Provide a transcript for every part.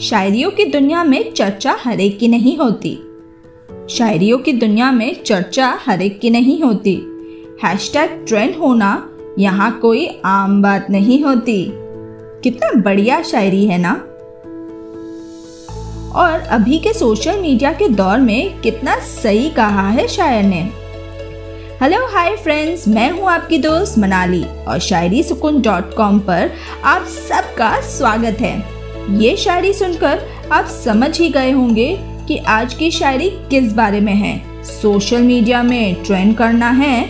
शायरियों की दुनिया में चर्चा हर एक की नहीं होती। शायरियों की दुनिया में चर्चा हर एक की नहीं होती। हैशटैग ट्रेंड होना यहाँ कोई आम बात नहीं होती। कितना बढ़िया शायरी है ना? और अभी के सोशल मीडिया के दौर में कितना सही कहा है शायर ने। हेलो हाय फ्रेंड्स मैं हूँ आपकी दोस्त मनाली और शायरी सुकून डॉट कॉम पर आप सबका स्वागत है। ये शायरी सुनकर आप समझ ही गए होंगे कि आज की शायरी किस बारे में है। सोशल मीडिया में ट्रेंड करना है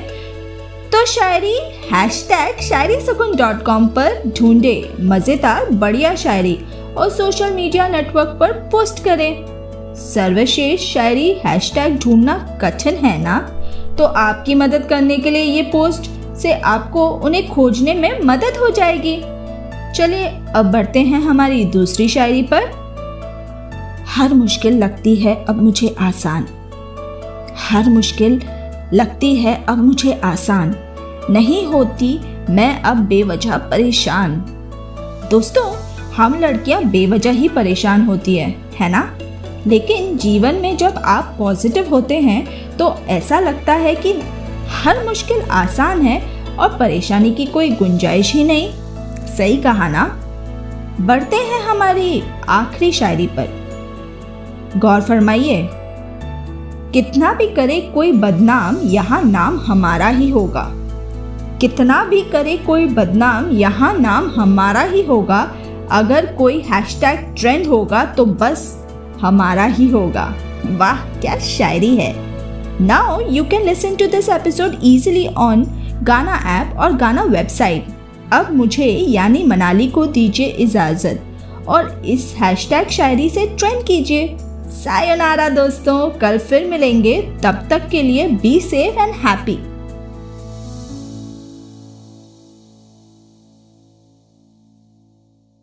तो शायरी हैश टैग शायरी सुकून डॉट कॉम पर ढूंढे। मज़ेदार, बढ़िया शायरी और सोशल मीडिया नेटवर्क पर पोस्ट करें। सर्वश्रेष्ठ शायरी हैश टैग ढूंढना कठिन है ना? तो आपकी मदद करने के लिए ये पोस्ट से आपको उन्हें खोजने में मदद हो जाएगी। चलिए, अब बढ़ते हैं हमारी दूसरी शायरी पर। हर मुश्किल लगती है, अब मुझे आसान। हर मुश्किल लगती है, अब मुझे आसान। नहीं होती, मैं अब बेवजह परेशान। दोस्तों, हम लड़कियाँ बेवजह ही परेशान होती है है ना? लेकिन जीवन में जब आप पॉजिटिव होते हैं तो ऐसा लगता है कि हर मुश्किल आसान है और परेशानी की कोई गुंजाइश ही नहीं। सही कहा ना? बढ़ते हैं हमारी आखिरी शायरी पर। गौर फरमाइए, कितना भी करे कोई बदनाम, यहाँ नाम हमारा ही होगा। कितना भी करे कोई बदनाम, यहाँ नाम हमारा ही होगा। अगर कोई हैशटैग ट्रेंड होगा तो बस हमारा ही होगा। वाह, क्या शायरी है। Now you can listen to this episode easily on Gaana app और गाना वेबसाइट अब मुझे यानी मनाली को दीजिए इजाज़त और इस हैशटैग शायरी से ट्रेंड कीजिए। सायोनारा दोस्तों, कल फिर मिलेंगे। तब तक के लिए बी सेफ़ एंड हैप्पी